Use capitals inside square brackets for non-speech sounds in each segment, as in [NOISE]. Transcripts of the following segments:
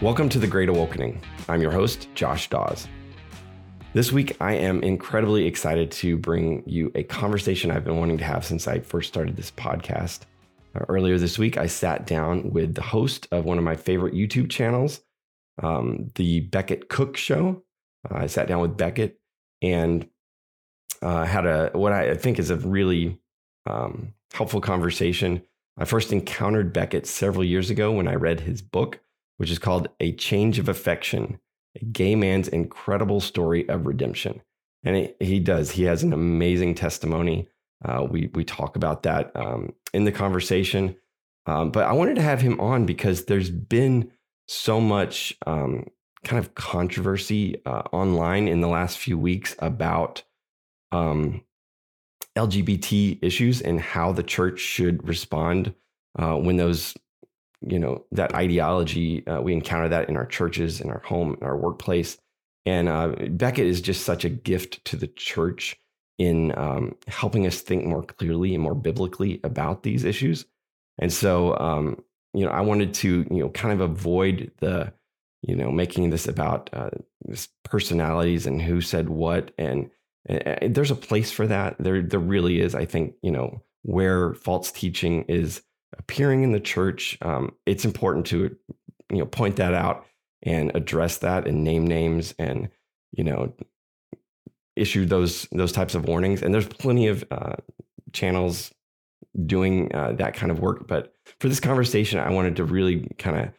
Welcome to The Great Awakening. I'm your host, Josh Dawes. This week, I am incredibly excited to bring you a conversation I've been wanting to have since I first started this podcast. Uh, earlier this week, I sat down with the host of one of my favorite YouTube channels, um, the Becket Cook Show. Uh, I sat down with Becket and uh, had a what I think is a really um, helpful conversation. I first encountered Becket several years ago when I read his book, which is called A Change of Affection A Gay Man's Incredible Story of Redemption. And it, he does, he has an amazing testimony. Uh, we, we talk about that um, in the conversation. Um, but I wanted to have him on because there's been so much um, kind of controversy uh, online in the last few weeks about um, LGBT issues and how the church should respond uh, when those, you know, that ideology, uh, we encounter that in our churches, in our home, in our workplace. And uh, Becket is just such a gift to the church in um, helping us think more clearly and more biblically about these issues. And so, um, you know, I wanted to, you know, kind of avoid the, you know, making this about uh, this personalities and who said what and and there's a place for that. There, there really is. I think you know where false teaching is appearing in the church. Um, it's important to you know point that out and address that and name names and you know issue those those types of warnings. And there's plenty of uh, channels doing uh, that kind of work. But for this conversation, I wanted to really kind of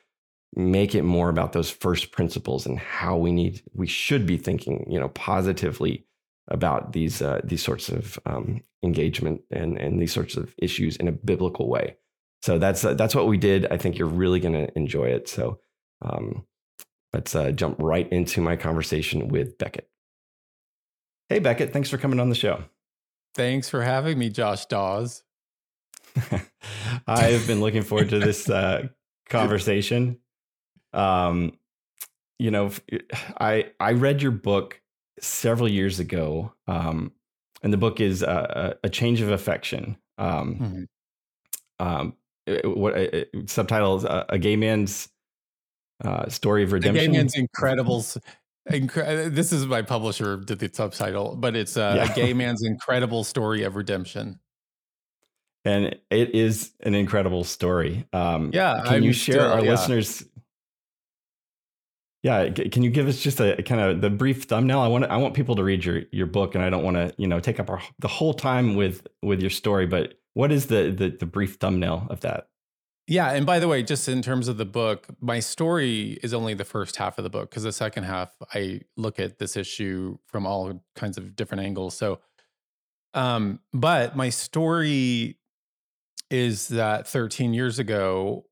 make it more about those first principles and how we need we should be thinking you know positively about these uh, these sorts of um, engagement and and these sorts of issues in a biblical way. So that's uh, that's what we did. I think you're really going to enjoy it. So um, let's uh, jump right into my conversation with Becket. Hey Becket, thanks for coming on the show. Thanks for having me, Josh Dawes. [LAUGHS] I've been looking forward to this uh, conversation. Um, you know, I I read your book several years ago, um, and the book is uh, a change of affection. Um, mm-hmm. um, what uh, subtitle uh, a gay man's uh, story of redemption. A gay man's incredibles. Incre- uh, this is my publisher did the subtitle, but it's uh, yeah. a gay man's incredible story of redemption. And it is an incredible story. Um, yeah, can I'm you share still, our yeah. listeners yeah, can you give us just a kind of the brief thumbnail? I want I want people to read your your book, and I don't want to you know take up our, the whole time with with your story. But what is the, the the brief thumbnail of that? Yeah, and by the way, just in terms of the book, my story is only the first half of the book because the second half I look at this issue from all kinds of different angles. So, um, but my story is that 13 years ago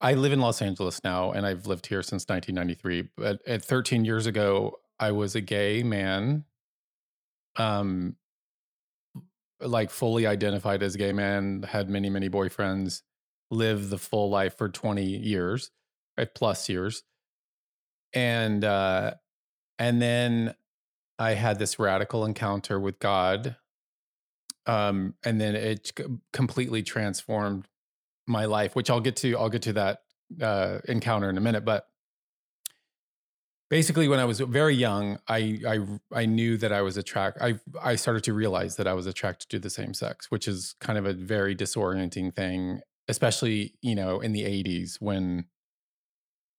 I live in Los Angeles now, and I've lived here since 1993. But at 13 years ago, I was a gay man, um, like fully identified as gay man, had many, many boyfriends, lived the full life for 20 years, uh, plus years, and uh, and then I had this radical encounter with God, um, and then it completely transformed my life, which I'll get to. I'll get to that uh, encounter in a minute, but basically when i was very young i i i knew that i was attracted i i started to realize that i was attracted to the same sex which is kind of a very disorienting thing especially you know in the 80s when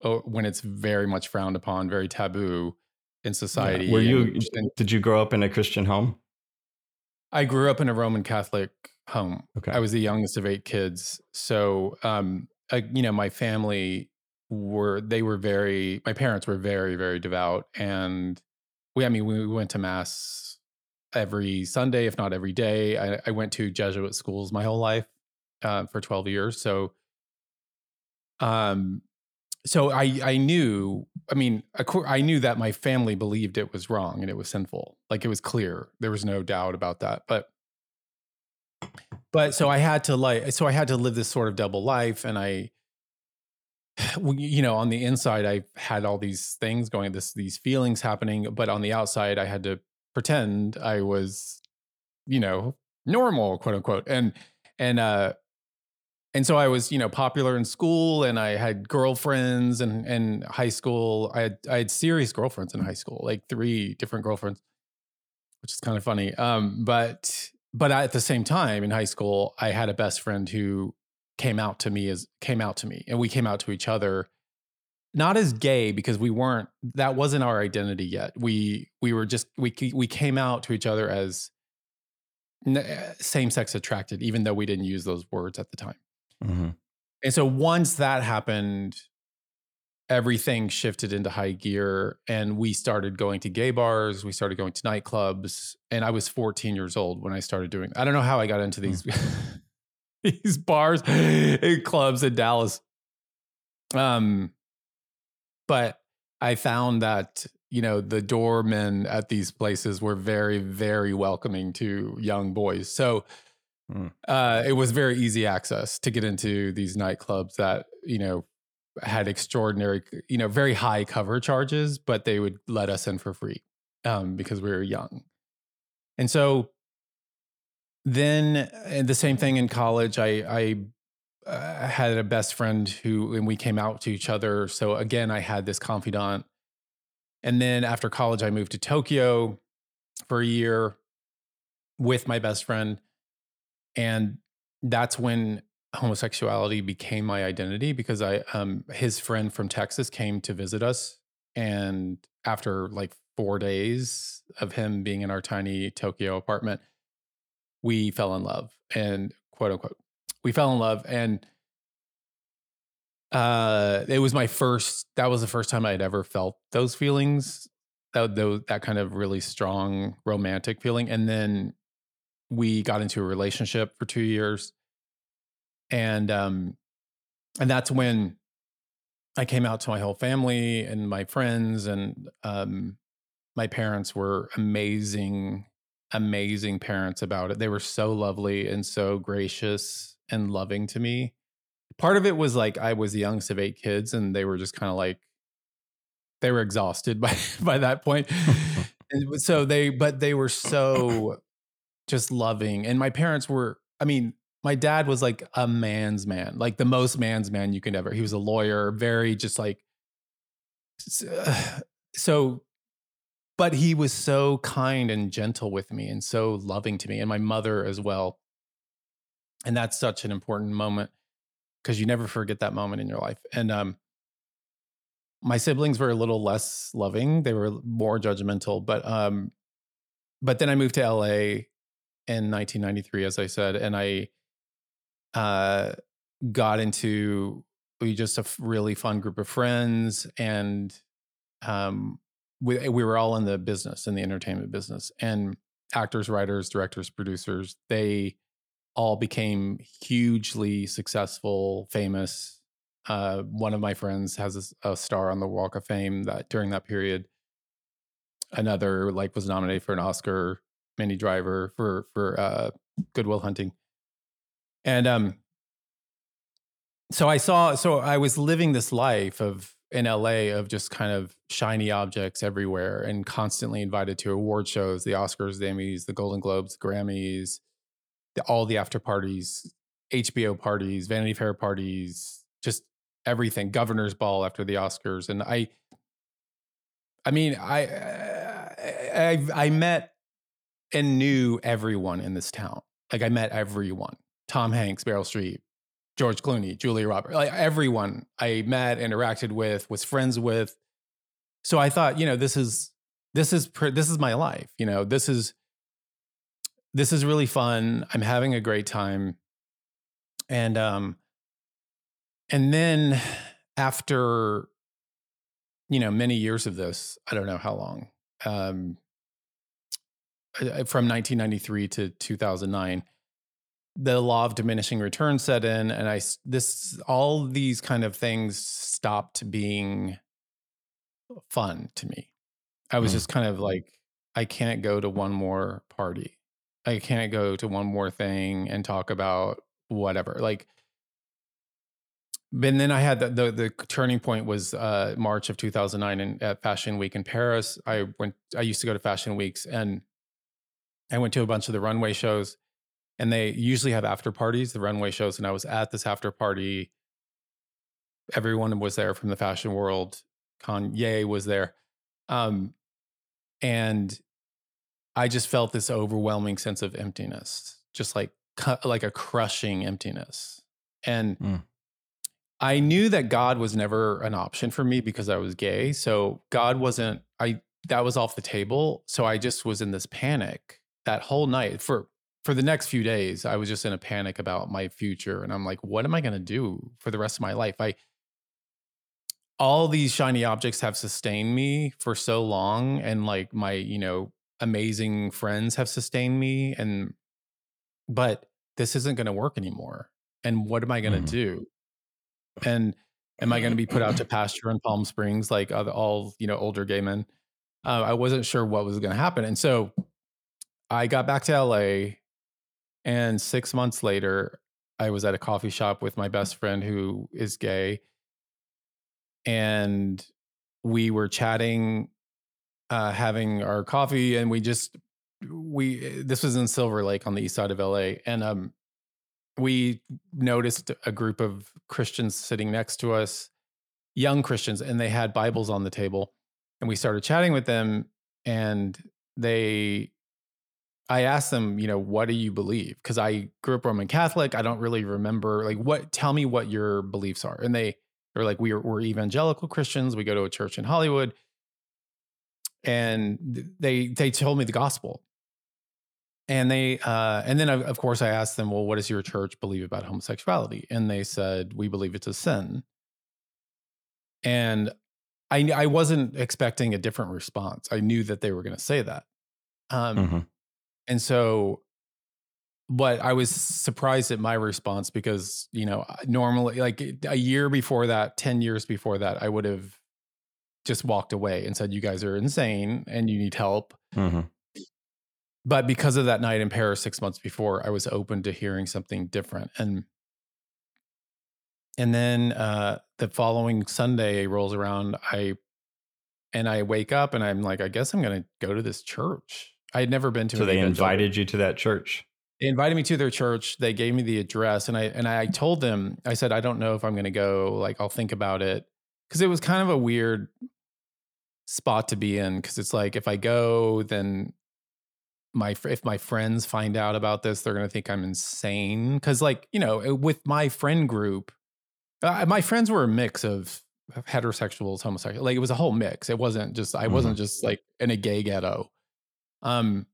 oh, when it's very much frowned upon very taboo in society yeah. were you and, did you grow up in a christian home i grew up in a roman catholic home. Okay. I was the youngest of eight kids. So, um, uh, you know, my family were, they were very, my parents were very, very devout. And we, I mean, we went to mass every Sunday, if not every day. I, I went to Jesuit schools my whole life uh, for 12 years. So, um, so I, I knew, I mean, I knew that my family believed it was wrong and it was sinful. Like it was clear. There was no doubt about that. But but so I had to like, so I had to live this sort of double life. And I, [SIGHS] you know, on the inside, I had all these things going, this, these feelings happening. But on the outside, I had to pretend I was, you know, normal, quote unquote. And, and, uh, and so I was, you know, popular in school and I had girlfriends and in high school. I had I had serious girlfriends in high school, like three different girlfriends, which is kind of funny. Um, but but at the same time in high school, I had a best friend who came out to me as came out to me and we came out to each other not as gay because we weren't that wasn't our identity yet. We we were just we we came out to each other as same sex attracted even though we didn't use those words at the time. Mm-hmm. And so once that happened, everything shifted into high gear and we started going to gay bars, we started going to nightclubs, and I was 14 years old when I started doing. I don't know how I got into these mm. [LAUGHS] these bars and clubs in Dallas. Um but I found that you know the doormen at these places were very very welcoming to young boys. So Uh, it was very easy access to get into these nightclubs that you know had extraordinary, you know, very high cover charges, but they would let us in for free um, because we were young. And so then and the same thing in college. I I uh, had a best friend who, and we came out to each other. So again, I had this confidant. And then after college, I moved to Tokyo for a year with my best friend and that's when homosexuality became my identity because I um his friend from Texas came to visit us and after like 4 days of him being in our tiny Tokyo apartment we fell in love and quote unquote we fell in love and uh it was my first that was the first time I'd ever felt those feelings that that, that kind of really strong romantic feeling and then we got into a relationship for two years. And um and that's when i came out to my whole family and my friends and um my parents were amazing amazing parents about it. They were so lovely and so gracious and loving to me. Part of it was like i was the youngest of eight kids and they were just kind of like they were exhausted [LAUGHS] by by that point. point. [LAUGHS] And so they but they were so just loving. And my parents were, I mean, my dad was like a man's man, like the most man's man you can ever. He was a lawyer, very just like so but he was so kind and gentle with me and so loving to me and my mother as well. And that's such an important moment because you never forget that moment in your life. And um my siblings were a little less loving. They were more judgmental, but um but then I moved to LA in 1993, as I said, and I uh, got into we just a really fun group of friends, and um, we we were all in the business, in the entertainment business, and actors, writers, directors, producers. They all became hugely successful, famous. Uh, one of my friends has a, a star on the Walk of Fame that during that period. Another like was nominated for an Oscar Minnie Driver for for uh, Good Will Hunting, and um, so I saw. So I was living this life of in LA of just kind of shiny objects everywhere, and constantly invited to award shows, the Oscars, the Emmys, the Golden Globes, the Grammys, the, all the after parties, HBO parties, Vanity Fair parties, just everything. Governor's Ball after the Oscars, and I. I mean, I I, I met and knew everyone in this town. Like I met everyone. Tom Hanks, Meryl Streep, George Clooney, Julia Roberts, like everyone I met, interacted with, was friends with. So I thought, you know, this is this is this is my life. You know, this is this is really fun. I'm having a great time. And um and then after you know many years of this, I don't know how long. Um from 1993 to 2009 the law of diminishing returns set in and i this all these kind of things stopped being fun to me i was mm. just kind of like i can't go to one more party i can't go to one more thing and talk about whatever like and then I had the, the, the turning point was uh, March of 2009 and at Fashion Week in Paris. I went. I used to go to Fashion Weeks, and I went to a bunch of the runway shows and they usually have after parties, the runway shows. And I was at this after party. Everyone was there from the fashion world. Kanye was there. Um, and I just felt this overwhelming sense of emptiness, just like like a crushing emptiness. And mm. I knew that God was never an option for me because I was gay. So God wasn't I that was off the table. So I just was in this panic that whole night for for the next few days. I was just in a panic about my future and I'm like what am I going to do for the rest of my life? I all these shiny objects have sustained me for so long and like my, you know, amazing friends have sustained me and but this isn't going to work anymore and what am i going to mm. do and am i going to be put out to pasture in palm springs like all you know older gay men uh, i wasn't sure what was going to happen and so i got back to la and six months later i was at a coffee shop with my best friend who is gay and we were chatting uh, having our coffee, and we just we this was in Silver Lake on the east side of LA, and um, we noticed a group of Christians sitting next to us, young Christians, and they had Bibles on the table, and we started chatting with them, and they I asked them, you know, what do you believe? Because I grew up Roman Catholic. I don't really remember, like, what, tell me what your beliefs are. And they, they're like, we are, we're evangelical Christians. We go to a church in Hollywood and they they told me the gospel and they uh, and then of course i asked them well what does your church believe about homosexuality and they said we believe it's a sin and i i wasn't expecting a different response i knew that they were going to say that um, mm-hmm. And so but i was surprised at my response because you know normally like a year before that 10 years before that i would have just walked away and said, "You guys are insane and you need help." Mm-hmm. But because of that night in Paris six months before, I was open to hearing something different, and and then uh, the following Sunday rolls around. I and I wake up and I'm like, I guess I'm going to go to this church. I had never been to. So they invited you to that church. They invited me to their church. They gave me the address, and I and I told them. I said, I don't know if I'm going to go. Like, I'll think about it because it was kind of a weird spot to be in because it's like if I go, then my if my friends find out about this, they're gonna think I'm insane. Because like you know, uh, with my friend group, uh, my friends were a mix of heterosexuals, homosexuals. Like it was a whole mix. It wasn't just I mm-hmm. wasn't just like in a gay ghetto. Um,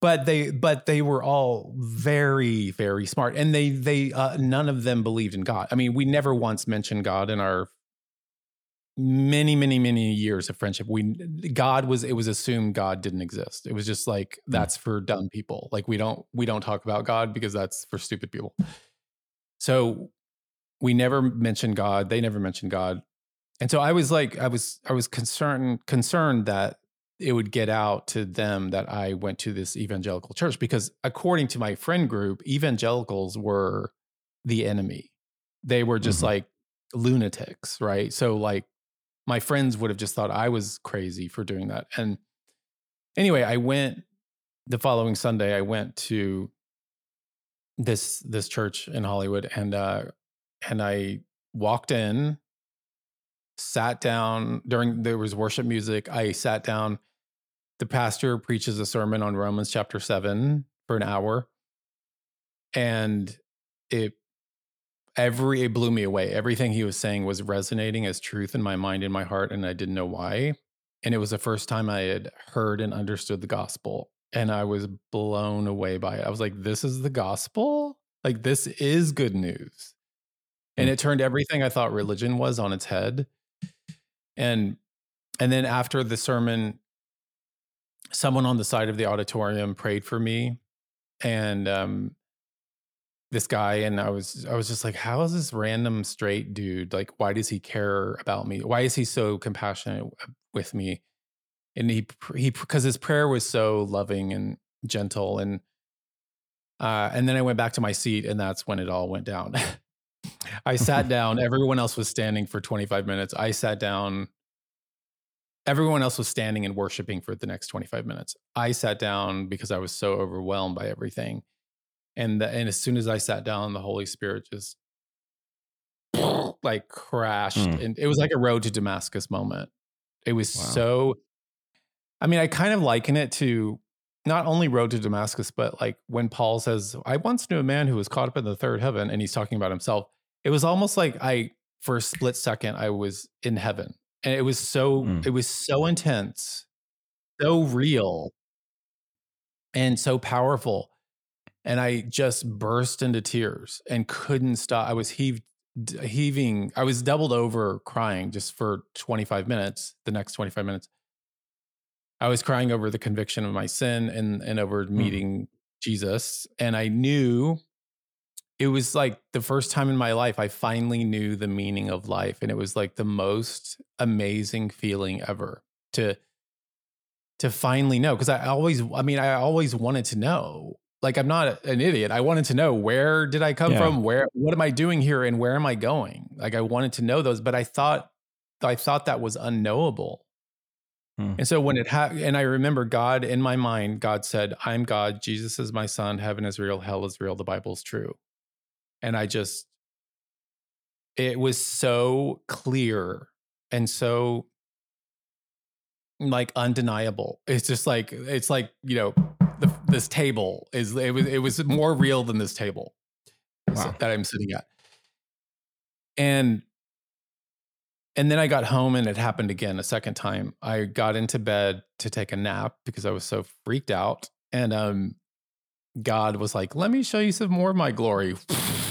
but they but they were all very very smart, and they they uh, none of them believed in God. I mean, we never once mentioned God in our many many many years of friendship. We god was it was assumed god didn't exist. It was just like hmm. that's for dumb people. Like we don't we don't talk about god because that's for stupid people. So we never mentioned god. They never mentioned god. And so i was like i was i was concerned concerned that it would get out to them that i went to this evangelical church because according to my friend group evangelicals were the enemy they were just mm-hmm. like lunatics right so like my friends would have just thought I was crazy for doing that. And anyway, I went the following Sunday. I went to this this church in Hollywood, and uh, and I walked in, sat down during there was worship music. I sat down. The pastor preaches a sermon on Romans chapter seven for an hour, and it every it blew me away. Everything he was saying was resonating as truth in my mind in my heart and I didn't know why. And it was the first time I had heard and understood the gospel and I was blown away by it. I was like this is the gospel? Like this is good news. And mm. it turned everything I thought religion was on its head. And and then after the sermon someone on the side of the auditorium prayed for me and um this guy and I was I was just like how is this random straight dude like why does he care about me? Why is he so compassionate with me? And he he because his prayer was so loving and gentle and uh and then I went back to my seat and that's when it all went down. [LAUGHS] I sat [LAUGHS] down everyone else was standing for 25 minutes. I sat down everyone else was standing and worshiping for the next 25 minutes I sat down because I was so overwhelmed by everything And the, and as soon as I sat down, the Holy Spirit just [LAUGHS] like crashed, Mm. and it was like a road to Damascus moment. It was Wow. so. I mean, I kind of liken it to not only road to Damascus, but like when Paul says, "I once knew a man who was caught up in the third heaven," and he's talking about himself. It was almost like I, for a split second, I was in heaven, and it was so Mm. it was so intense, so real, and so powerful. And I just burst into tears and couldn't stop. I was heaved, heaving. I was doubled over crying just for 25 minutes, the next 25 minutes. I was crying over the conviction of my sin and, and over meeting Jesus. And I knew it was like the first time in my life I finally knew the meaning of life. And it was like the most amazing feeling ever to to finally know because I always I mean I always wanted to know. Like I'm not an idiot. I wanted to know where did I come Yeah. from? Where what am I doing here and where am I going? Like I wanted to know those, but I thought I thought that was unknowable. Hmm. And so when it ha- and I remember God in my mind, God said, "I'm God. Jesus is my son. Heaven is real. Hell is real. The Bible's true." And I just, it was so clear and so like undeniable. It's just like it's like you know, the, this table is it was it was more real than this table Wow. that I'm sitting at, and and then I got home and it happened again a second time. I got into bed to take a nap because I was so freaked out. And um God was like, "Let me show you some more of my glory." [LAUGHS]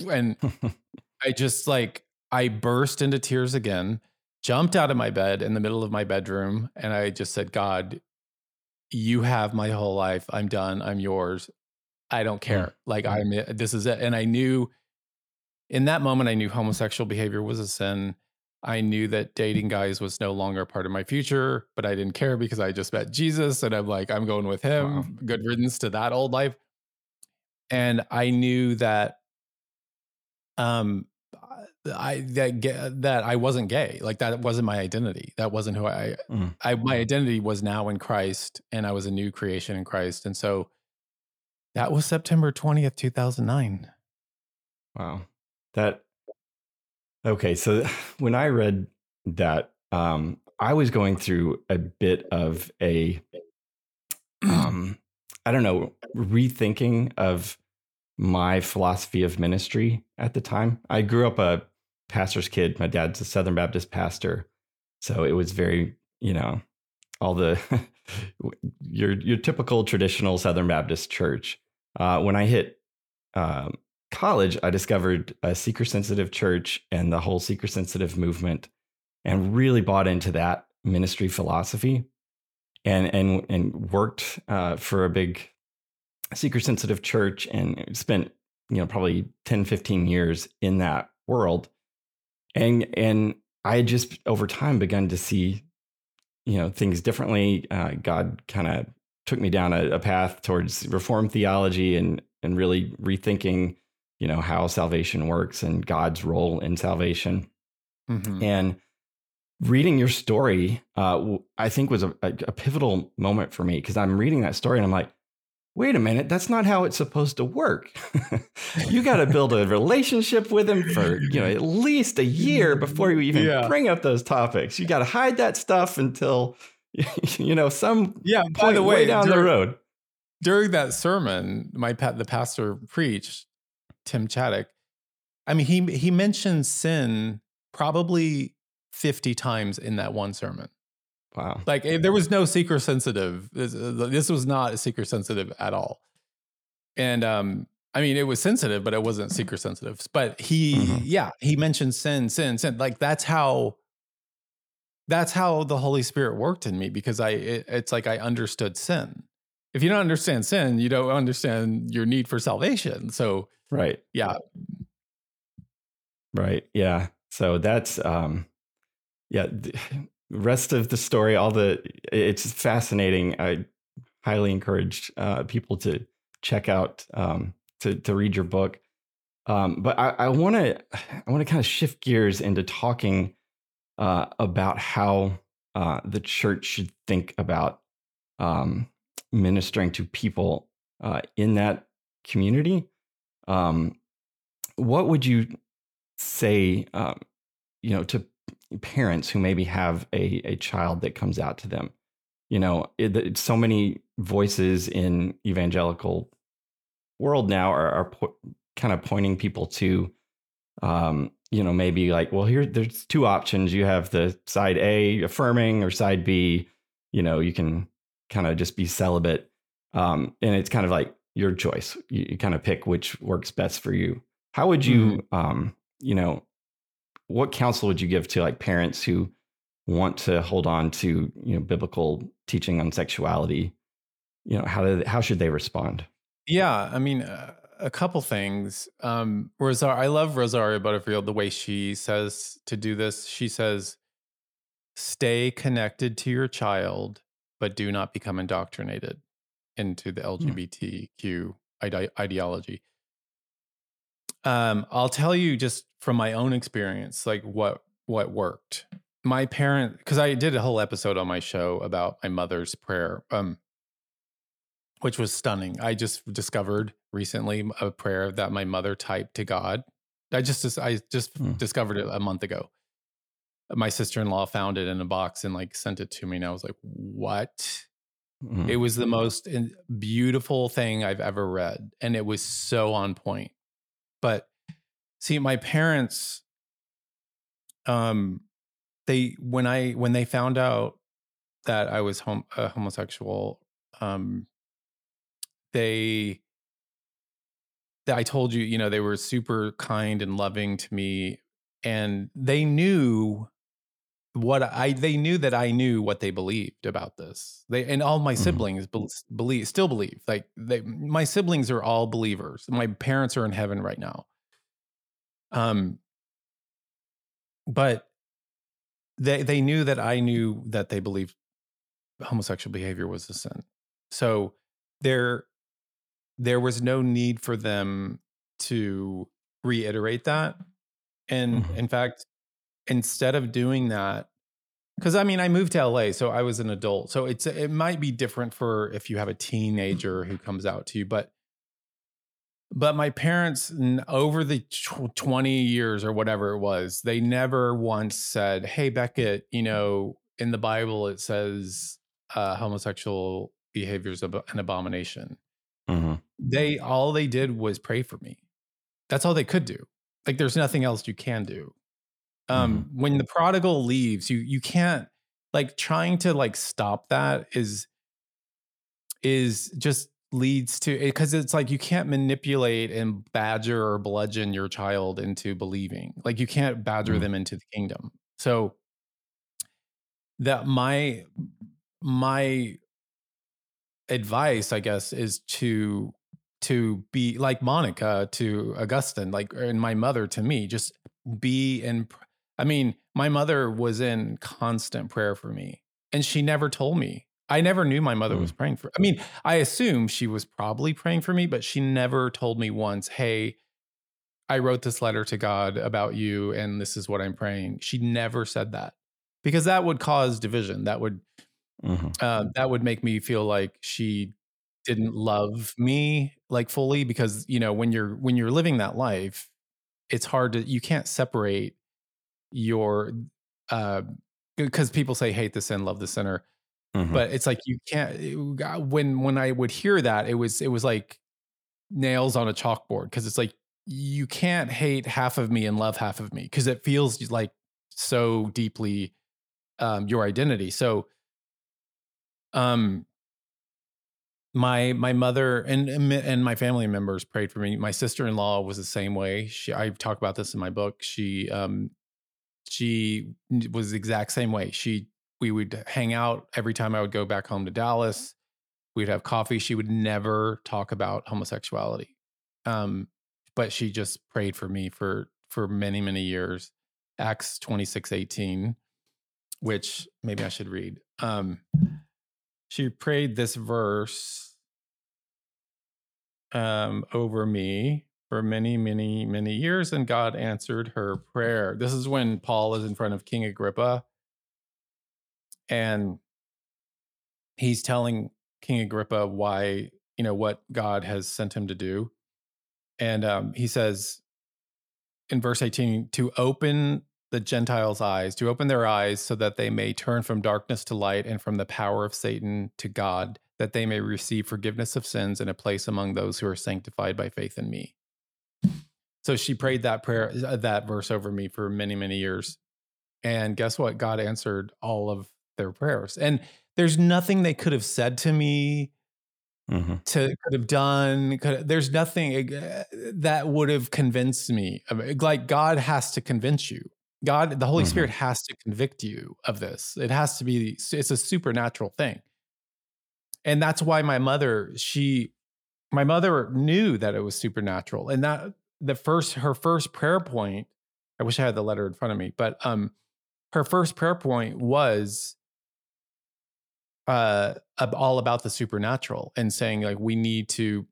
[LAUGHS] and I just like I burst into tears again, jumped out of my bed in the middle of my bedroom and I just said, "God, you have my whole life. I'm done. I'm yours. I don't care. Mm. Like mm. I'm this is it." And I knew in that moment I knew homosexual behavior was a sin. I knew that dating guys was no longer part of my future, but I didn't care because I just met Jesus and I'm like, I'm going with him. Wow. Good riddance to that old life. And I knew that um I that that I wasn't gay. Like that wasn't my identity. That wasn't who I Mm. I my identity was now in Christ and I was a new creation in Christ. And so that was September 20th, 2009. Wow. That okay. So [LAUGHS] when I read that, um, I was going through a bit of a um, I don't know, rethinking of my philosophy of ministry at the time. I grew up a pastor's kid. My dad's a Southern Baptist pastor. So it was very, you know, all the [LAUGHS] your your typical traditional Southern Baptist church. Uh, when I hit um, college, I discovered a seeker sensitive church and the whole seeker sensitive movement, and really bought into that ministry philosophy, and and and worked uh, for a big seeker sensitive church, and spent you know probably 10, 15 years in that world, and and I just over time begun to see you know things differently. Uh, God kind of took me down a, a path towards reformed theology and and really rethinking you know how salvation works and God's role in salvation Mhm. and reading your story uh, I think was a, a pivotal moment for me because I'm reading that story and I'm like wait a minute that's not how it's supposed to work [LAUGHS] you got to build a relationship with him for you know at least a year before you even Yeah. bring up those topics you got to hide that stuff until [LAUGHS] you know some Yeah, by the way way, down the road during that sermon, my the pastor preached, Tim Chaddick. I mean, he he mentioned sin probably fifty times in that one sermon. Wow Like eh, there was no seeker sensitive. This, uh, this was not seeker sensitive at all. And um, I mean, it was sensitive, but it wasn't seeker sensitive. But he, Mhm. yeah, he mentioned sin, sin, sin. Like that's how. That's how the Holy Spirit worked in me because I. It, it's like I understood sin. If you don't understand sin, you don't understand your need for salvation. So right yeah, Right. Yeah. So that's um yeah, rest of the story, all the it's fascinating. I highly encourage uh people to check out um to to read your book. Um but I, I wanna [SIGHS] I wanna kind of shift gears into talking uh about how uh the church should think about um ministering to people uh in that community. Um, what would you say, um, you know, to parents who maybe have a, a child that comes out to them? You know, it, so many voices in evangelical world now are, are po- kind of pointing people to, um, you know, maybe like, well, here there's two options. You have the side A affirming or side B. You know, you can kind of just be celibate, um, and it's kind of like your choice. You, you, kind of pick which works best for you. How would you, mm-hmm. um, you know, what counsel would you give to like parents who want to hold on to you know biblical teaching on sexuality? You know, how do, how should they respond? Yeah, I mean, uh, a couple things. Um, I love Rosaria Butterfield the way she says to do this. She says, "Stay connected to your child, but do not become indoctrinated into the LGBTQ mm. ide- ideology." Um, I'll tell you just from my own experience, like what what worked. My parent, because I did a whole episode on my show about my mother's prayer. Um, which was stunning. I just discovered recently a prayer that my mother typed to God. I just I just mm. discovered it a month ago. My sister-in-law found it in a box and like sent it to me and I was like, "What?" Mm. It was the most beautiful thing I've ever read and it was so on point. But see my parents um they when I when they found out that I was hom- a homosexual um they that I told you, you know, they were super kind and loving to me and they knew what I they knew that I knew what they believed about this. They and all my mm-hmm. siblings believe still believe. Like they my siblings are all believers. My parents are in heaven right now. Um but they they knew that I knew that they believed homosexual behavior was a sin. So they're there was no need for them to reiterate that. And mm-hmm. in fact, instead of doing that, because I mean, I moved to LA, so I was an adult. So it's it might be different for if you have a teenager who comes out to you, but but my parents over the 20 years or whatever it was they never once said hey becket you know in the bible it says uh, homosexual behavior is an abomination mm-hmm they all they did was pray for me. That's all they could do. Like there's nothing else you can do. Um, mm-hmm. when the prodigal leaves, you you can't like trying to like stop that is is just leads to because it's like you can't manipulate and badger or bludgeon your child into believing like you can't badger mm-hmm. them into the kingdom so that my my advice i guess is to to be like Monica to Augustine, like and my mother to me, just be in. I mean, my mother was in constant prayer for me, and she never told me. I never knew my mother mm. was praying for. I mean, I assume she was probably praying for me, but she never told me once, "Hey, I wrote this letter to God about you, and this is what I'm praying." She never said that because that would cause division. That would mm-hmm. uh, that would make me feel like she didn't love me like fully because you know when you're when you're living that life it's hard to you can't separate your uh because people say hate the sin love the sinner mm-hmm. but it's like you can't when when i would hear that it was it was like nails on a chalkboard because it's like you can't hate half of me and love half of me because it feels like so deeply um your identity so um my my mother and and my family members prayed for me. My sister in law was the same way. She I talk about this in my book. She um she was the exact same way. She we would hang out every time I would go back home to Dallas. We'd have coffee. She would never talk about homosexuality. Um, but she just prayed for me for for many many years. Acts twenty six eighteen, which maybe I should read. Um, she prayed this verse um, over me for many, many, many years, and God answered her prayer. This is when Paul is in front of King Agrippa, and he's telling King Agrippa why, you know, what God has sent him to do. And um, he says in verse 18 to open the Gentiles' eyes, to open their eyes so that they may turn from darkness to light and from the power of Satan to God, that they may receive forgiveness of sins and a place among those who are sanctified by faith in me. So she prayed that prayer, uh, that verse over me for many, many years. And guess what? God answered all of their prayers. And there's nothing they could have said to me mm-hmm. to could have done. Could, have, there's nothing uh, that would have convinced me. Like God has to convince you. God, the Holy mm-hmm. Spirit has to convict you of this. It has to be. It's a supernatural thing, and that's why my mother, she, my mother knew that it was supernatural, and that the first her first prayer point. I wish I had the letter in front of me, but um, her first prayer point was uh all about the supernatural and saying like we need to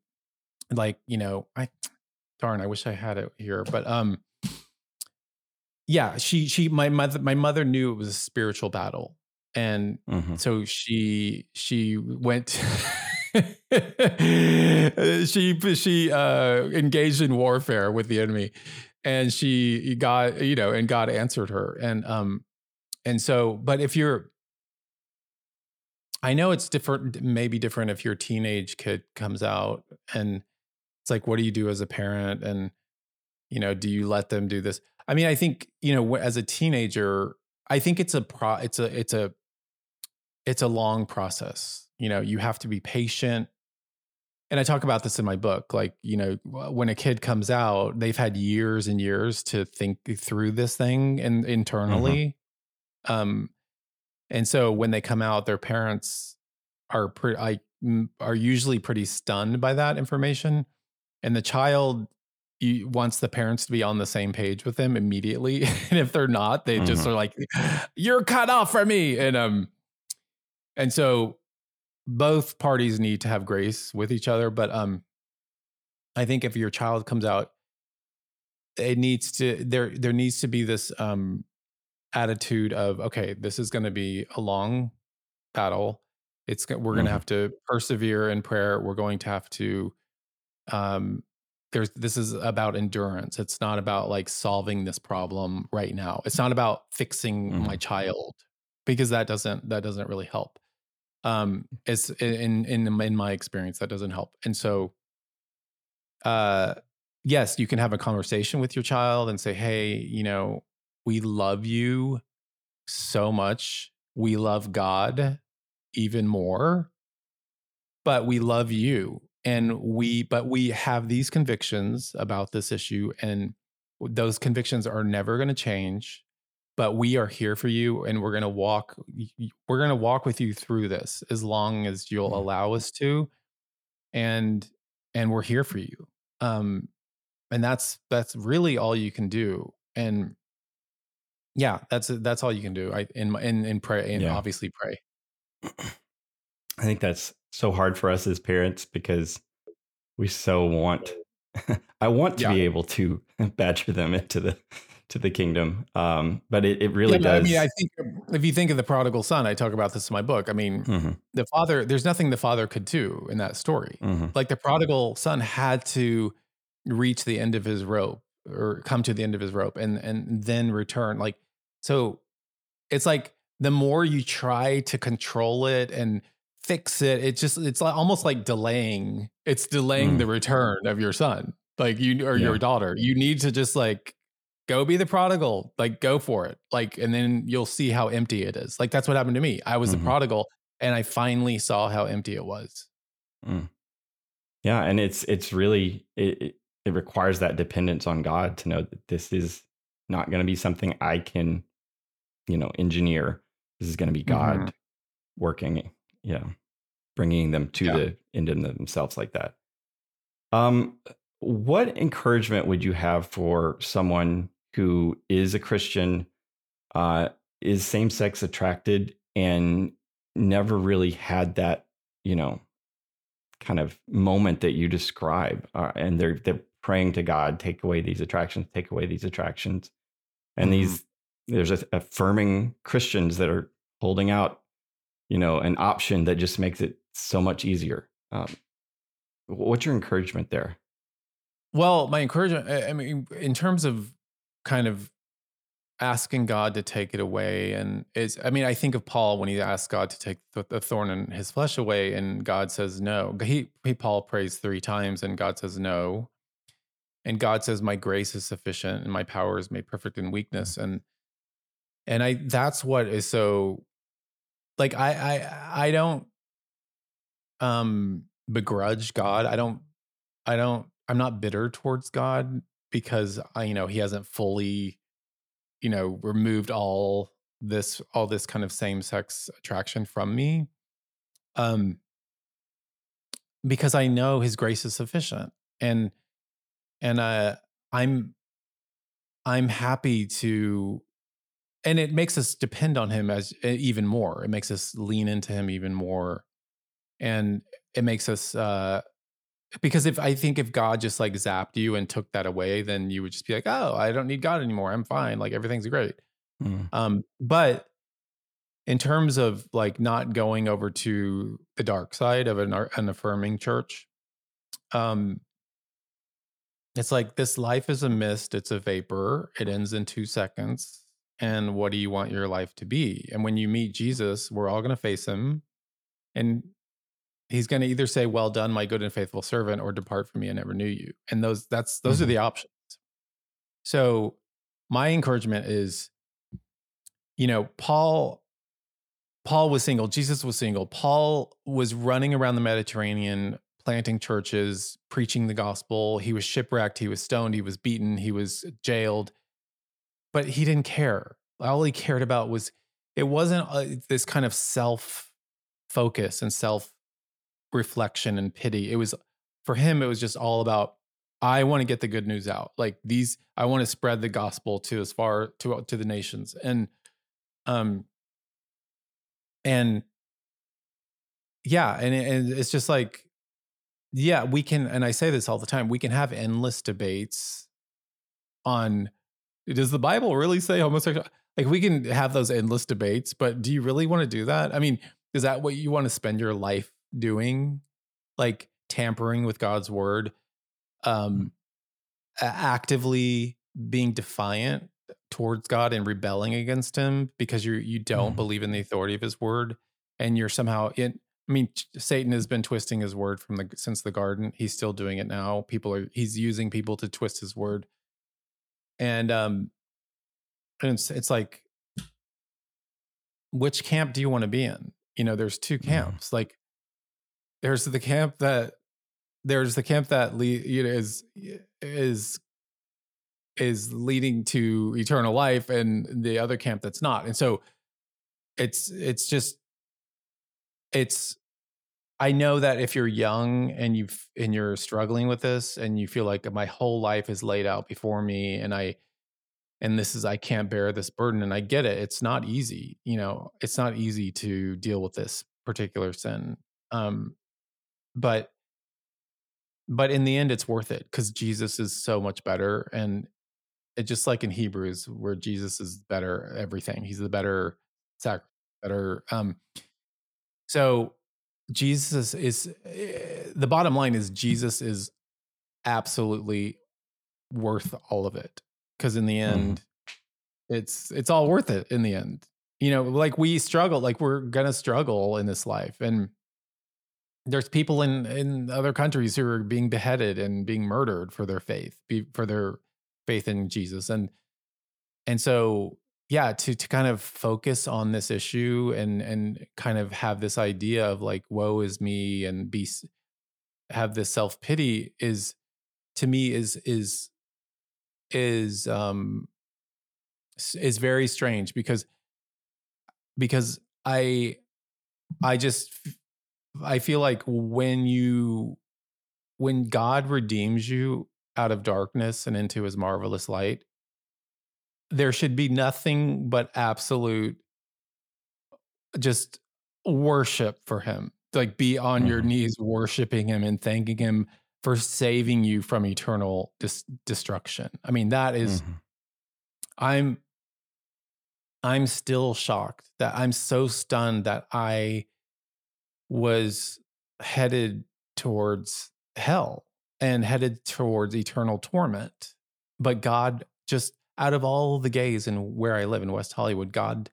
like you know i darn i wish i had it here but um yeah she she my mother my mother knew it was a spiritual battle and mm-hmm. so she she went [LAUGHS] [LAUGHS] she she uh engaged in warfare with the enemy and she got you know and god answered her and um and so but if you're I know it's different, maybe different if your teenage kid comes out and it's like, what do you do as a parent? And, you know, do you let them do this? I mean, I think, you know, as a teenager, I think it's a pro, it's a, it's a, it's a long process. You know, you have to be patient. And I talk about this in my book. Like, you know, when a kid comes out, they've had years and years to think through this thing and mm-hmm. internally. Mm-hmm. Um, and so when they come out, their parents are pretty, I, are usually pretty stunned by that information. And the child you, wants the parents to be on the same page with them immediately. [LAUGHS] and if they're not, they mm-hmm. just are like, you're cut off from me. And, um, and so both parties need to have grace with each other. But, um, I think if your child comes out, it needs to, there, there needs to be this, um, attitude of okay this is going to be a long battle it's we're going to mm-hmm. have to persevere in prayer we're going to have to um there's this is about endurance it's not about like solving this problem right now it's not about fixing mm-hmm. my child because that doesn't that doesn't really help um it's in in in my experience that doesn't help and so uh yes you can have a conversation with your child and say hey you know we love you so much. We love God even more, but we love you. And we, but we have these convictions about this issue, and those convictions are never going to change. But we are here for you, and we're going to walk. We're going to walk with you through this as long as you'll mm-hmm. allow us to, and and we're here for you. Um, and that's that's really all you can do. And yeah, that's that's all you can do. I in in in pray and yeah. obviously pray. I think that's so hard for us as parents because we so want [LAUGHS] I want to yeah. be able to [LAUGHS] badger them into the to the kingdom. Um, but it, it really yeah, does. I mean, I think if you think of the prodigal son, I talk about this in my book. I mean, mm-hmm. the father, there's nothing the father could do in that story. Mm-hmm. Like the prodigal son had to reach the end of his rope or come to the end of his rope and and then return. Like so it's like the more you try to control it and fix it, it just it's like almost like delaying. It's delaying mm. the return of your son, like you or yeah. your daughter. You need to just like go be the prodigal, like go for it, like, and then you'll see how empty it is. Like that's what happened to me. I was mm-hmm. the prodigal, and I finally saw how empty it was. Mm. Yeah, and it's it's really it, it requires that dependence on God to know that this is not going to be something I can you know engineer this is going to be god mm-hmm. working yeah bringing them to yeah. the into themselves like that um what encouragement would you have for someone who is a christian uh is same sex attracted and never really had that you know kind of moment that you describe uh, and they're they're praying to god take away these attractions take away these attractions and mm-hmm. these there's a, affirming Christians that are holding out, you know, an option that just makes it so much easier. Um, what's your encouragement there? Well, my encouragement, I mean, in terms of kind of asking God to take it away, and is, I mean, I think of Paul when he asked God to take the, the thorn in his flesh away, and God says no. He, he, Paul prays three times, and God says no. And God says, "My grace is sufficient, and my power is made perfect in weakness." And and I, that's what is so, like, I, I, I don't, um, begrudge God. I don't, I don't I'm not bitter towards God because I, you know, he hasn't fully, you know, removed all this all this kind of same sex attraction from me. Um because I know his grace is sufficient. And and uh I'm I'm happy to and it makes us depend on him as even more. It makes us lean into him even more. And it makes us uh because if I think if God just like zapped you and took that away, then you would just be like, oh, I don't need God anymore. I'm fine. Like everything's great. Mm. Um, but in terms of like not going over to the dark side of an, an affirming church, um, it's like this life is a mist, it's a vapor, it ends in two seconds. And what do you want your life to be? And when you meet Jesus, we're all going to face him. And he's going to either say well done my good and faithful servant or depart from me i never knew you. And those that's those mm-hmm. are the options. So my encouragement is you know paul paul was single jesus was single. Paul was running around the mediterranean planting churches preaching the gospel. He was shipwrecked he was stoned he was beaten he was jailed. But he didn't care. All he cared about was it wasn't a, uh, this kind of self focus and self reflection and pity. It was for him, it was just all about I want to get the good news out. Like these, I want to spread the gospel to as far to to the nations. And um and yeah, and, and it's just like yeah, we can and I say this all the time, we can have endless debates on does the Bible really say homosexual? Like we can have those endless debates, but do you really want to do that? I mean, is that what you want to spend your life doing, like tampering with God's word, mm. um, actively being defiant towards God and rebelling against Him because you you don't mm. believe in the authority of His word, and you're somehow in. I mean, Satan has been twisting his word from the since the garden. He's still doing it now. People are he's using people to twist his word, and um, and it's it's like, which camp do you want to be in? You know, there's two camps. Like, there's the camp that there's the camp that le- you know is is is leading to eternal life and the other camp that's not. And so it's it's just it's i know that if you're young and you've and you're struggling with this and you feel like my whole life is laid out before me and i and this is i can't bear this burden and i get it it's not easy you know it's not easy to deal with this particular sin. Um but but in the end it's worth it because jesus is so much better and it just like in hebrews where jesus is better everything he's the better sacrifice better um so jesus is uh, the bottom line is jesus is absolutely worth all of it because in the mm-hmm. end mm. it's it's all worth it in the end you know like we struggle like we're gonna struggle in this life and there's people in in other countries who are being beheaded and being murdered for their faith for their faith in jesus. And and so yeah to to kind of focus on this issue and and kind of have this idea of like woe is me and be have this self-pity is to me is is is um is very strange because because i i just I feel like when you when God redeems you out of darkness and into his marvelous light, there should be nothing but absolute just worship for him. Like be on mm-hmm. your knees worshiping him and thanking him for saving you from eternal dis- destruction. I mean, that is, mm-hmm. I'm I'm still shocked that I'm so stunned that I was headed towards hell and headed towards eternal torment. But God just out of all the gays and where I live in West Hollywood, God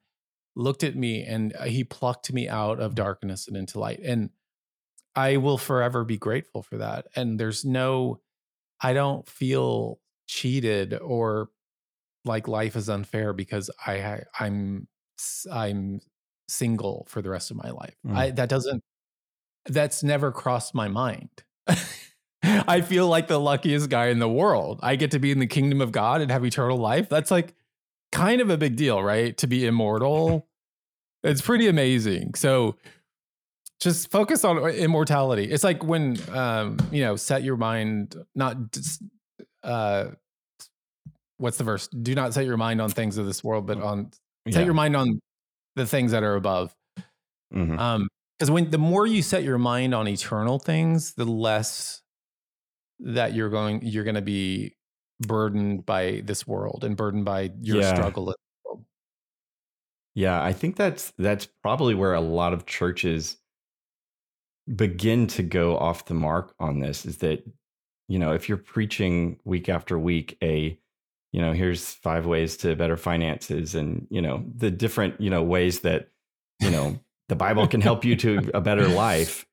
looked at me and uh, he plucked me out of darkness and into light. And I will forever be grateful for that. And there's no, I don't feel cheated or like life is unfair because I I'm I'm single for the rest of my life. Mm. I that doesn't that's never crossed my mind. [LAUGHS] I feel like the luckiest guy in the world. I get to be in the kingdom of God and have eternal life. That's like kind of a big deal, right? To be immortal. It's pretty amazing. So just focus on immortality. It's like when um, you know, set your mind not just uh what's the verse? Do not set your mind on things of this world, but on yeah. set your mind on the things that are above. Mm-hmm. Um, because when the more you set your mind on eternal things, the less that you're going you're going to be burdened by this world and burdened by your yeah. struggle. Yeah, I think that's that's probably where a lot of churches begin to go off the mark on this is that you know, if you're preaching week after week a you know, here's five ways to better finances and, you know, the different, you know, ways that, you know, the Bible can help you to a better [LAUGHS] life,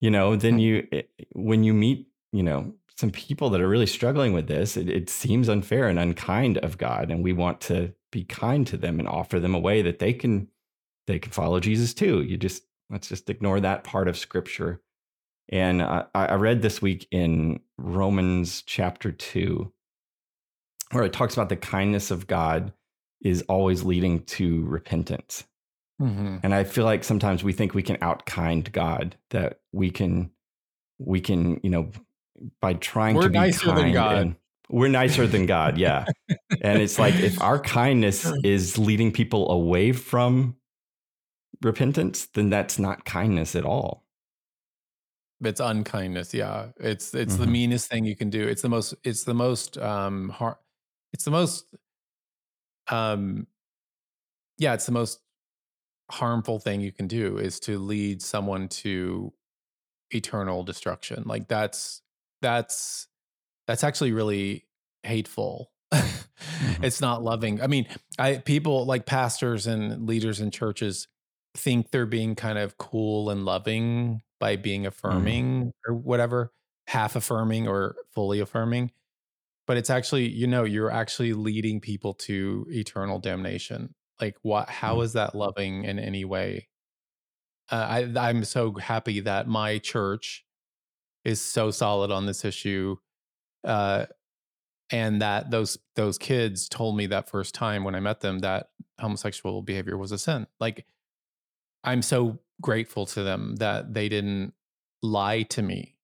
you know, then you, eh, when you meet, you know, some people that are really struggling with this, it, it seems unfair and unkind of God. And we want to be kind to them and offer them a way that they can, they can follow Jesus too. You just, let's just ignore that part of scripture. And I, I read this week in Romans chapter two, where it talks about the kindness of God is always leading to repentance. Mm-hmm. And I feel like sometimes we think we can outkind God, that we can, we can, you know, by trying we're to be nicer kind than God. we're nicer than God, yeah. and it's like if [LAUGHS] our kindness is leading people away from repentance, then that's not kindness at all. It's unkindness, yeah. It's it's mm-hmm. the meanest thing you can do. It's the most it's the most um har- it's the most um yeah it's the most harmful thing you can do is to lead someone to eternal destruction like that's that's that's actually really hateful [LAUGHS] mm-hmm. it's not loving i mean i people like pastors and leaders in churches think they're being kind of cool and loving by being mm-hmm. affirming mm-hmm. or whatever half affirming or fully affirming but it's actually you know you're actually leading people to eternal damnation. Like what How mm. is that loving in any way? Uh, I, i'm so happy that my church is so solid on this issue uh, and that those those kids told me that first time when i met them that homosexual behavior was a sin. Like i'm so grateful to them that they didn't lie to me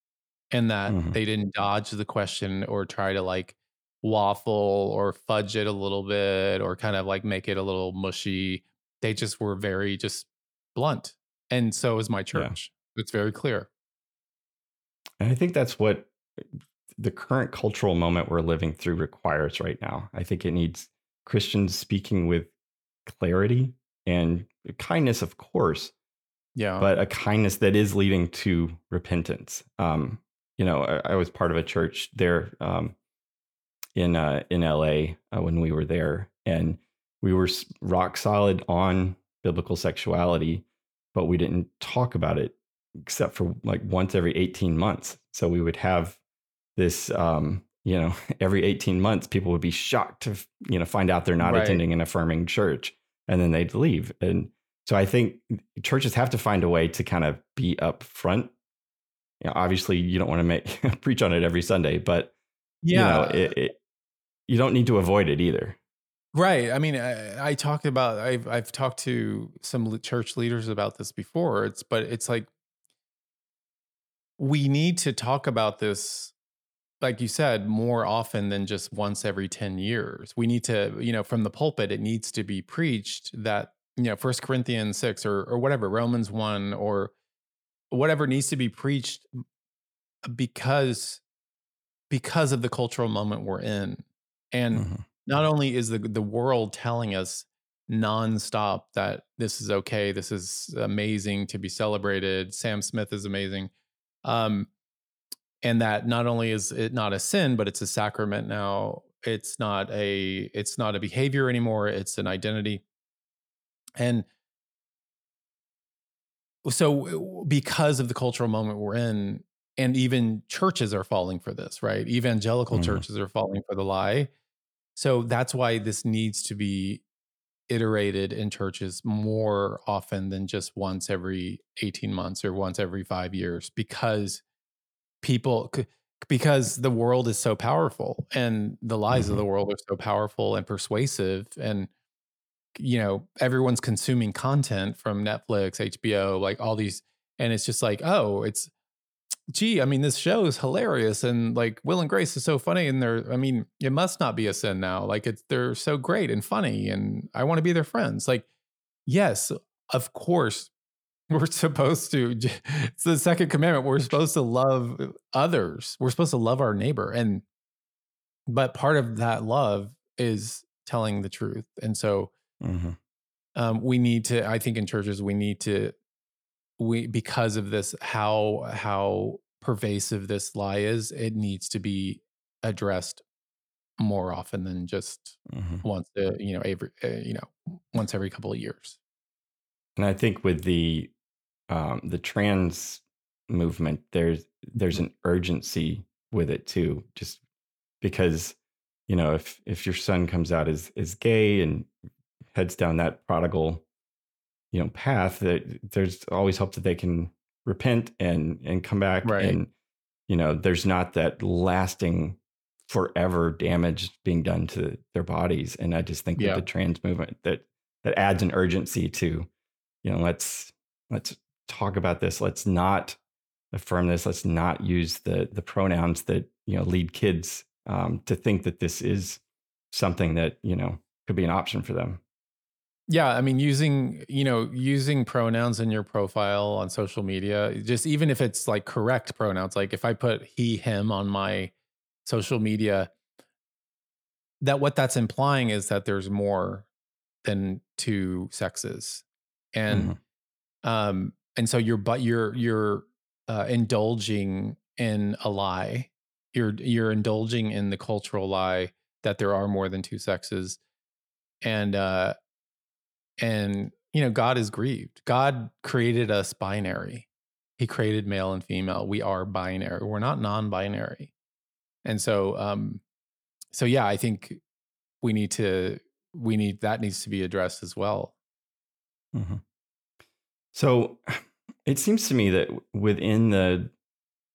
and that mm-hmm. they didn't dodge the question or try to like waffle or fudge it a little bit or kind of like make it a little mushy. They just were very just blunt. And so is my church. Yeah. It's very clear. And I think that's what the current cultural moment we're living through requires right now. I think it needs Christians speaking with clarity and kindness, of course. Yeah. But a kindness that is leading to repentance. Um, you know, I, I, was part of a church there um, in uh, in LA uh, when we were there, and we were rock solid on biblical sexuality, but we didn't talk about it except for like once every 18 months. So we would have this, um, you know, [LAUGHS] every 18 months, people would be shocked to, you know, find out they're not right. attending an affirming church and then they'd leave. And so I think churches have to find a way to kind of be upfront you know, obviously you don't want to make [LAUGHS] preach on it every Sunday, but yeah, you know, it, it, you don't need to avoid it either. Right. I mean, I, I talked about I've I've talked to some church leaders about this before. It's but it's like we need to talk about this like you said more often than just once every 10 years we need to you know from the pulpit it needs to be preached that you know first corinthians 6 or or whatever romans 1 or whatever needs to be preached because because of the cultural moment we're in and mm-hmm. not only is the the world telling us nonstop that this is okay, this is amazing to be celebrated. Sam Smith is amazing. Um, and that not only is it not a sin, but it's a sacrament now. It's not a it's not a behavior anymore. It's an identity, and so because of the cultural moment we're in, and even churches are falling for this, right? Evangelical mm-hmm. churches are falling for the lie. So that's why this needs to be iterated in churches more often than just once every 18 months or once every 5 years because people because the world is so powerful and the lies mm-hmm. of the world are so powerful and persuasive and you know everyone's consuming content from Netflix, HBO, like all these and it's just like oh it's gee I mean this show is hilarious and like Will and Grace is so funny and they're I mean it must not be a sin now like it's they're so great and funny and I want to be their friends. Like yes of course [LAUGHS] we're supposed to it's the second commandment we're supposed to love others we're supposed to love our neighbor and but part of that love is telling the truth and so mm-hmm. um, we need to i think in churches we need to we because of this how how pervasive this lie is it needs to be addressed more often than just mm-hmm. once uh, you know every uh, you know once every couple of years and i think with the um, the trans movement, there's there's an urgency with it too, just because you know if if your son comes out as as gay and heads down that prodigal you know path that there's always hope that they can repent and and come back right. and you know there's not that lasting forever damage being done to their bodies and i just think yeah. with the trans movement that that adds an urgency to you know let's let's talk about this. Let's not affirm this. Let's not use the the pronouns that you know lead kids um, to think that this is something that you know could be an option for them. Yeah, I mean, using you know using pronouns in your profile on social media, just even if it's like correct pronouns, like if I put he him on my social media, that what that's implying is that there's more than two sexes, and mm-hmm. um, and so you're but you're you're uh, indulging in a lie. You're you're indulging in the cultural lie that there are more than two sexes. And uh and you know god is grieved. God created us binary. He created male and female. We are binary. We're not non-binary. And so um so yeah i think we need to we need that needs to be addressed as well. Mm-hmm. So it seems to me that within the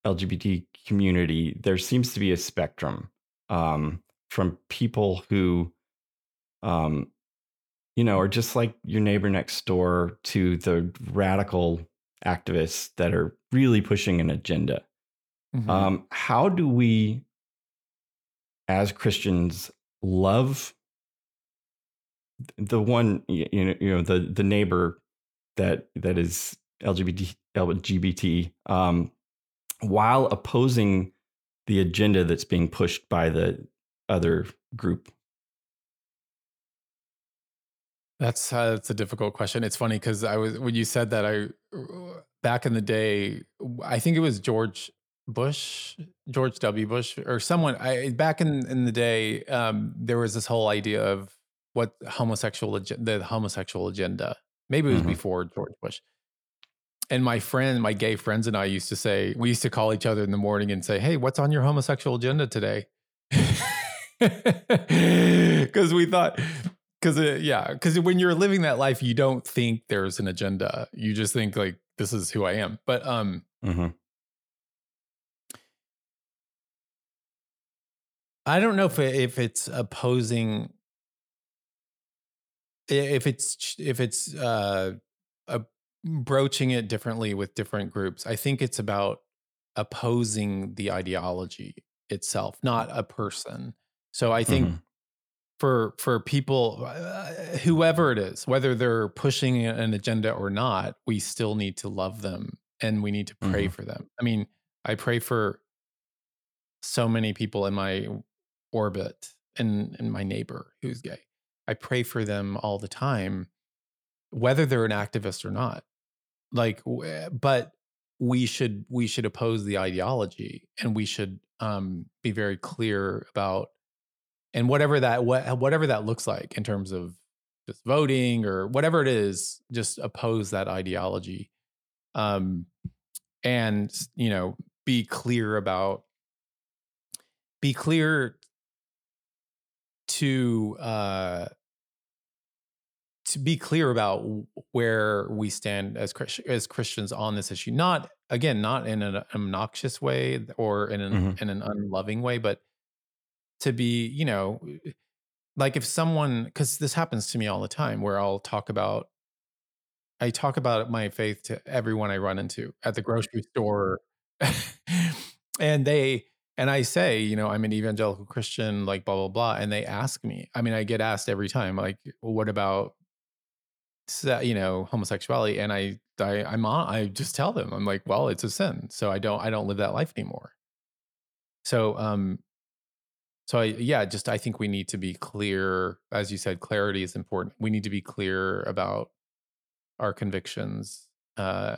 LGBT community, there seems to be a spectrum um, from people who, um, you know, are just like your neighbor next door to the radical activists that are really pushing an agenda. Mm-hmm. Um, how do we, as Christians, love the one you know, you know the the neighbor that that is LGBT LGBT um, while opposing the agenda that's being pushed by the other group? That's uh, that's a difficult question. It's funny because I was when you said that I back in the day, I think it was George Bush, George W. Bush, or someone. I back in in the day, um, there was this whole idea of what homosexual the homosexual agenda Maybe it was mm-hmm. before George Bush. And my friend, my gay friends and I used to say, we used to call each other in the morning and say, Hey, what's on your homosexual agenda today? [LAUGHS] Because we thought, because yeah, because when you're living that life, you don't think there's an agenda. You just think like this is who I am. But um, mm-hmm. I don't know if it, if it's opposing if it's if it's uh, broaching it differently with different groups, I think it's about opposing the ideology itself, not a person. So I think mm-hmm. For for people, uh, whoever it is, whether they're pushing an agenda or not, we still need to love them and we need to pray mm-hmm. for them. I mean, I pray for so many people in my orbit and and my neighbor who's gay I pray for them all the time, whether they're an activist or not. Like, but we should we should oppose the ideology and we should um, be very clear about and whatever that what, whatever that looks like in terms of just voting or whatever it is just oppose that ideology um and you know be clear about be clear to uh to be clear about where we stand as as Christians on this issue. Not again, not in an obnoxious way or in an mm-hmm. in an unloving way, but to be, you know, like if someone because this happens to me all the time where I'll talk about I talk about my faith to everyone I run into at the grocery store. [LAUGHS] and they and I say, you know, I'm an evangelical Christian, like blah blah blah, and they ask me. I mean, I get asked every time, like, well, what about you know homosexuality and i i i'm on i just tell them i'm like well it's a sin so i don't i don't live that life anymore so um so I, yeah just i think we need to be clear as you said clarity is important we need to be clear about our convictions uh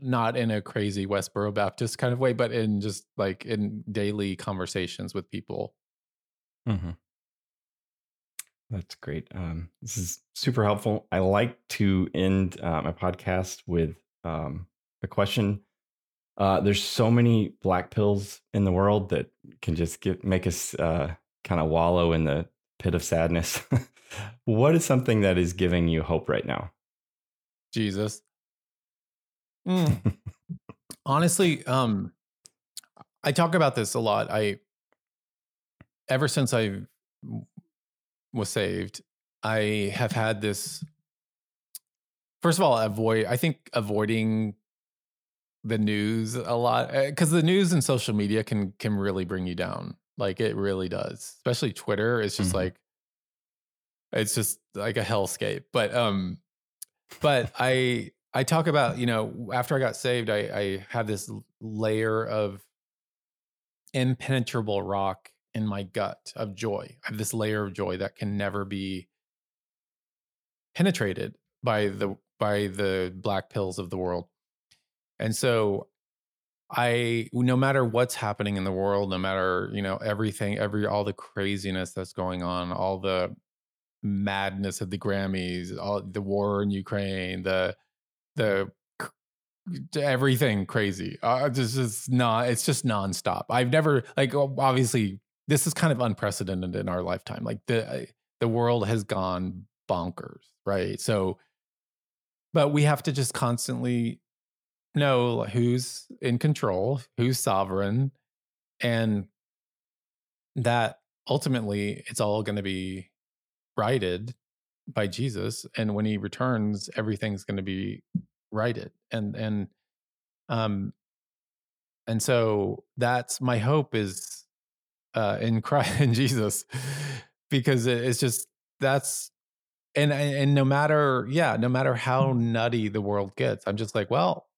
not in a crazy westboro baptist kind of way but in just like in daily conversations with people mm-hmm. That's great. Um, this is super helpful. I like to end uh, my podcast with um, a question. Uh, there's so many black pills in the world that can just get make us uh, kind of wallow in the pit of sadness. [LAUGHS] what is something that is giving you hope right now? Jesus. Mm. [LAUGHS] Honestly, um, I talk about this a lot. I ever since I've was saved, I have had this. First of all, avoid. I think avoiding the news a lot because the news and social media can can really bring you down. Like it really does, especially Twitter. It's just mm-hmm. like it's just like a hellscape. But um, but I I talk about you know after I got saved, I I have this layer of impenetrable rock in my gut of joy. I have this layer of joy that can never be penetrated by the by the black pills of the world. And so I no matter what's happening in the world, no matter, you know, everything, every all the craziness that's going on, all the madness of the Grammys, all the war in Ukraine, the the everything crazy. Uh, this is not. It's just nonstop. I've never like obviously this is kind of unprecedented in our lifetime. Like the the world has gone bonkers, right? So, but we have to just constantly know who's in control, who's sovereign, and that ultimately it's all going to be righted by Jesus. And when he returns, everything's going to be righted. And and um and so that's my hope is uh, in Christ [LAUGHS] in Jesus because it's just that's and and no matter yeah no matter how nutty the world gets i'm just like well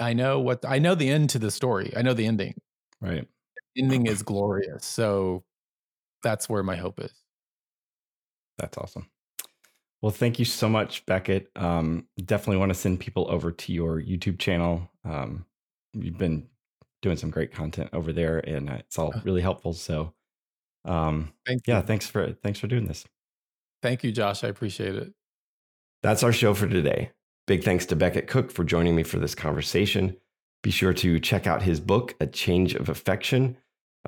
i know what i know the end to the story i know the ending right the ending is glorious so that's where my hope is that's awesome well thank you so much Becket. um, definitely want to send people over to your youtube channel um, you've been doing some great content over there, and it's all really helpful. So, um, Thank yeah, thanks for thanks for doing this. Thank you, Josh. I appreciate it. That's our show for today. Big thanks to Becket Cook for joining me for this conversation. Be sure to check out his book, A Change of Affection.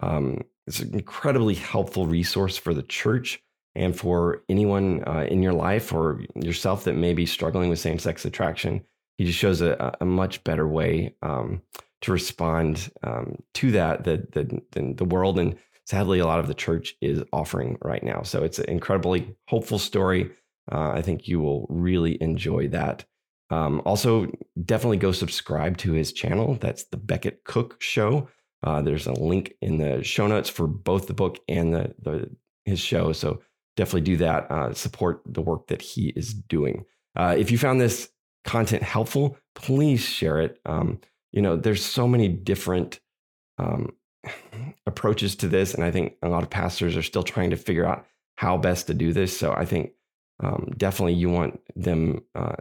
Um, it's an incredibly helpful resource for the church and for anyone uh, in your life or yourself that may be struggling with same sex attraction. He just shows a, a much better way um, to respond um, to that that the, the world and sadly a lot of the church is offering right now. So it's an incredibly hopeful story. Uh, I think you will really enjoy that. Um, also, definitely go subscribe to his channel. That's the Becket Cook Show. Uh, there's a link in the show notes for both the book and the, the his show. So definitely do that. Uh, support the work that he is doing. Uh, if you found this content helpful, please share it. Um, you know, there's so many different um, [SIGHS] approaches to this. And I think a lot of pastors are still trying to figure out how best to do this. So I think um, definitely you want them uh,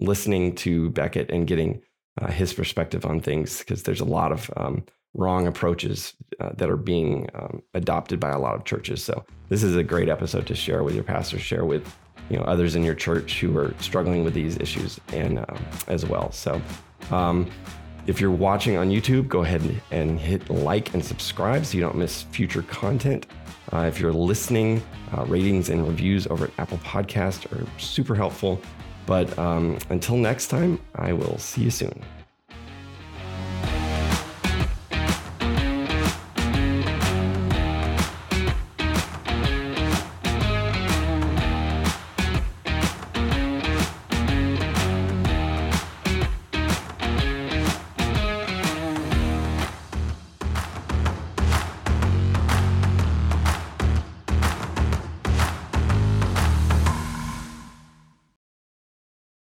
listening to Becket and getting uh, his perspective on things because there's a lot of um, wrong approaches uh, that are being um, adopted by a lot of churches. So this is a great episode to share with your pastor, share with you know others in your church who are struggling with these issues and um, as well. So. Um, if you're watching on YouTube, go ahead and hit like and subscribe so you don't miss future content. Uh, if you're listening, uh, ratings and reviews over at Apple Podcast are super helpful. But um, until next time, I will see you soon.